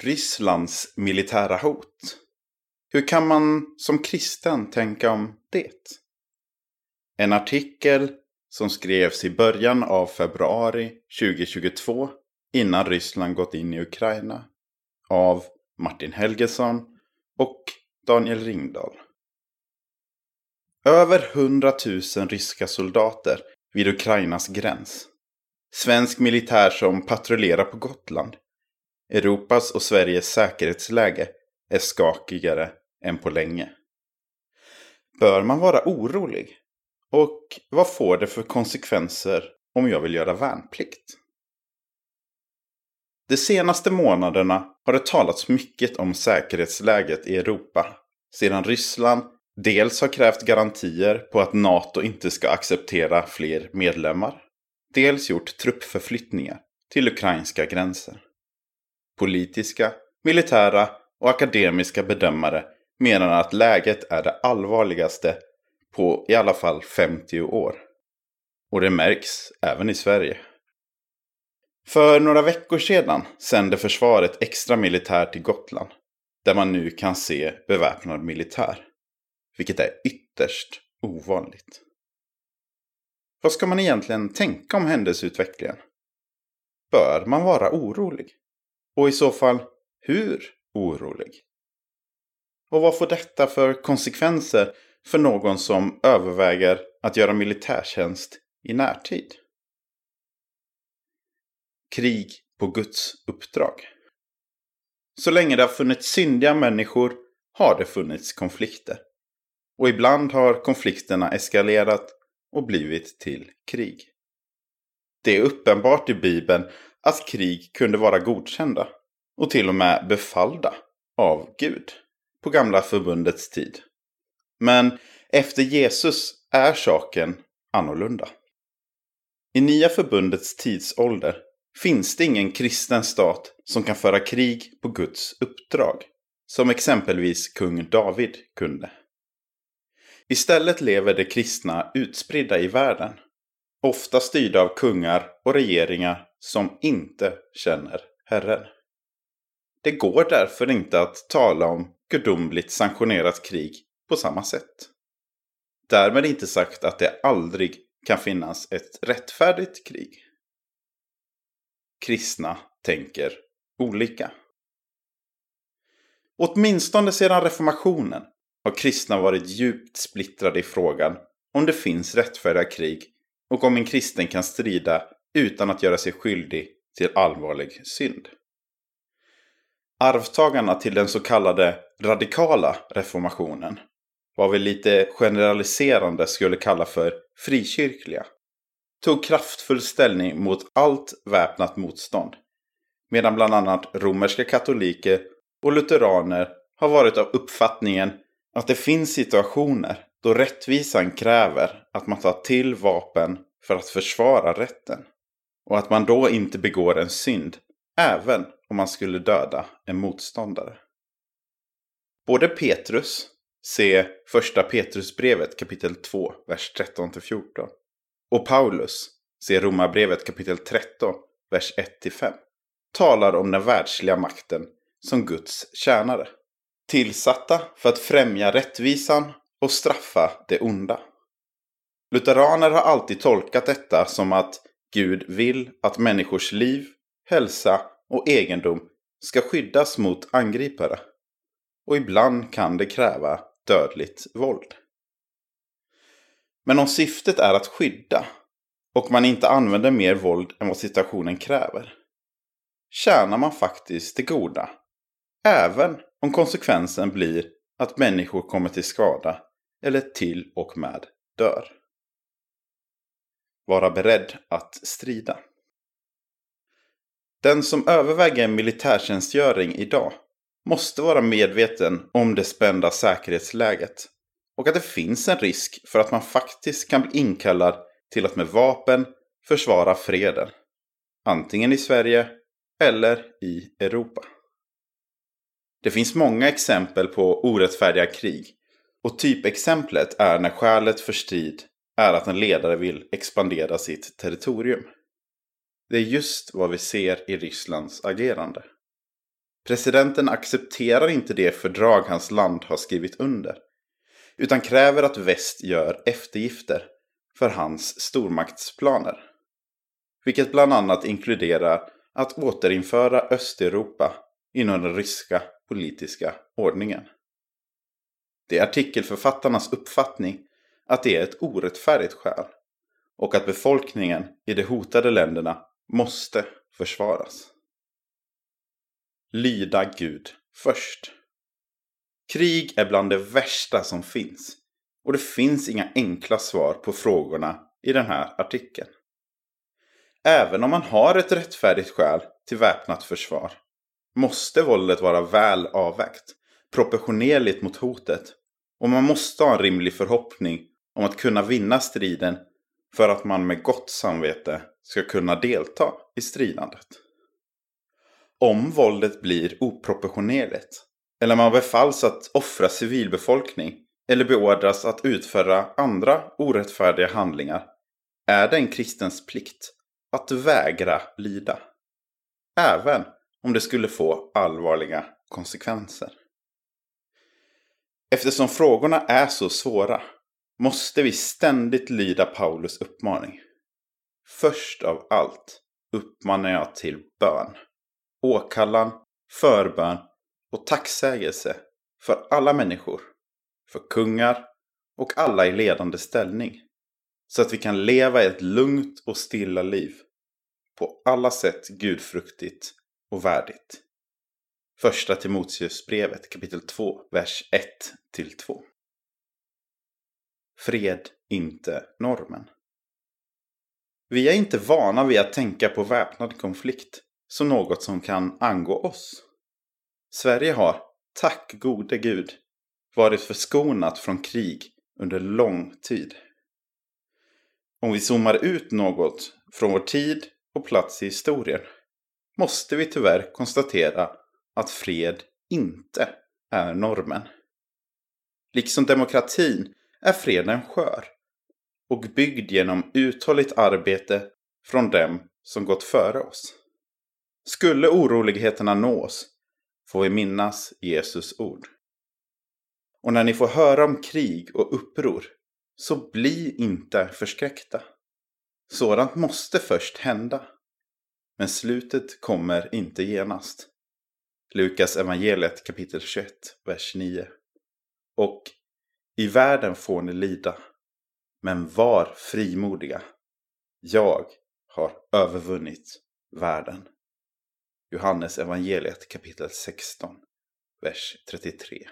Rysslands militära hot. Hur kan man som kristen tänka om det? En artikel som skrevs i början av februari 2022 innan Ryssland gått in i Ukraina av Martin Helgesson och Daniel Ringdahl. Över 100 000 ryska soldater vid Ukrainas gräns. Svensk militär som patrullerar på Gotland. Europas och Sveriges säkerhetsläge är skakigare än på länge. Bör man vara orolig? Och vad får det för konsekvenser om jag vill göra värnplikt? De senaste månaderna har det talats mycket om säkerhetsläget i Europa sedan Ryssland dels har krävt garantier på att NATO inte ska acceptera fler medlemmar, dels gjort truppförflyttningar till ukrainska gränser. Politiska, militära och akademiska bedömare menar att läget är det allvarligaste på i alla fall 50 år. Och det märks även i Sverige. För några veckor sedan sände försvaret extra militär till Gotland. Där man nu kan se beväpnad militär. Vilket är ytterst ovanligt. Vad ska man egentligen tänka om händelseutvecklingen? Bör man vara orolig? Och i så fall, hur orolig? Och vad får detta för konsekvenser för någon som överväger att göra militärtjänst i närtid? Krig på Guds uppdrag. Så länge det har funnits syndiga människor har det funnits konflikter. Och ibland har konflikterna eskalerat och blivit till krig. Det är uppenbart i Bibeln att krig kunde vara godkända och till och med befallda av Gud på gamla förbundets tid. Men efter Jesus är saken annorlunda. I nya förbundets tidsålder finns det ingen kristen stat som kan föra krig på Guds uppdrag, som exempelvis kung David kunde. Istället lever de kristna utspridda i världen, ofta styrda av kungar och regeringar som inte känner Herren. Det går därför inte att tala om gudomligt sanktionerat krig på samma sätt. Därmed inte sagt att det aldrig kan finnas ett rättfärdigt krig. Kristna tänker olika. Åtminstone sedan reformationen har kristna varit djupt splittrade i frågan om det finns rättfärdiga krig och om en kristen kan strida utan att göra sig skyldig till allvarlig synd. Arvtagarna till den så kallade radikala reformationen, vad vi lite generaliserande skulle kalla för frikyrkliga, tog kraftfull ställning mot allt väpnat motstånd. Medan bland annat romerska katoliker och lutheraner har varit av uppfattningen att det finns situationer då rättvisan kräver att man tar till vapen för att försvara rätten. Och att man då inte begår en synd, även om man skulle döda en motståndare. Både Petrus, se första Petrusbrevet kapitel 2, vers 13-14. Och Paulus, se Romarbrevet kapitel 13, vers 1-5. Talar om den världsliga makten som Guds tjänare. Tillsatta för att främja rättvisan och straffa det onda. Lutheraner har alltid tolkat detta som att Gud vill att människors liv, hälsa och egendom ska skyddas mot angripare. Och ibland kan det kräva dödligt våld. Men om syftet är att skydda och man inte använder mer våld än vad situationen kräver tjänar man faktiskt det goda. Även om konsekvensen blir att människor kommer till skada eller till och med dör. Vara beredd att strida. Den som överväger militärtjänstgöring idag måste vara medveten om det spända säkerhetsläget och att det finns en risk för att man faktiskt kan bli inkallad till att med vapen försvara freden. Antingen i Sverige eller i Europa. Det finns många exempel på orättfärdiga krig och typexemplet är när skälet för strid är att en ledare vill expandera sitt territorium. Det är just vad vi ser i Rysslands agerande. Presidenten accepterar inte det fördrag hans land har skrivit under. Utan kräver att väst gör eftergifter för hans stormaktsplaner. Vilket bland annat inkluderar att återinföra Östeuropa inom den ryska politiska ordningen. Det är artikelförfattarnas uppfattning att det är ett orättfärdigt skäl och att befolkningen i de hotade länderna måste försvaras. Lyda Gud först. Krig är bland det värsta som finns och det finns inga enkla svar på frågorna i den här artikeln. Även om man har ett rättfärdigt skäl till väpnat försvar måste våldet vara väl avvägt, proportionerligt mot hotet och man måste ha en rimlig förhoppning om att kunna vinna striden för att man med gott samvete ska kunna delta i stridandet. Om våldet blir oproportionerligt eller man befalls att offra civilbefolkning eller beordras att utföra andra orättfärdiga handlingar är det en kristens plikt att vägra lyda. Även om det skulle få allvarliga konsekvenser. Eftersom frågorna är så svåra måste vi ständigt lyda Paulus uppmaning. Först av allt uppmanar jag till bön, åkallan, förbön och tacksägelse för alla människor, för kungar och alla i ledande ställning. Så att vi kan leva ett lugnt och stilla liv. På alla sätt gudfruktigt och värdigt. Första Timoteusbrevet kapitel 2, vers 1-2. Fred, inte normen. Vi är inte vana vid att tänka på väpnad konflikt som något som kan angå oss. Sverige har, tack gode gud, varit förskonat från krig under lång tid. Om vi zoomar ut något från vår tid och plats i historien måste vi tyvärr konstatera att fred inte är normen. Liksom demokratin är freden skör och byggd genom uthålligt arbete från dem som gått före oss. Skulle oroligheterna nås får vi minnas Jesus ord. Och när ni får höra om krig och uppror, så bli inte förskräckta. Sådant måste först hända. Men slutet kommer inte genast. Lukas evangeliet kapitel 21, vers 9. Och i världen får ni lida, men var frimodiga. Jag har övervunnit världen. Johannes evangeliet kapitel 16, vers 33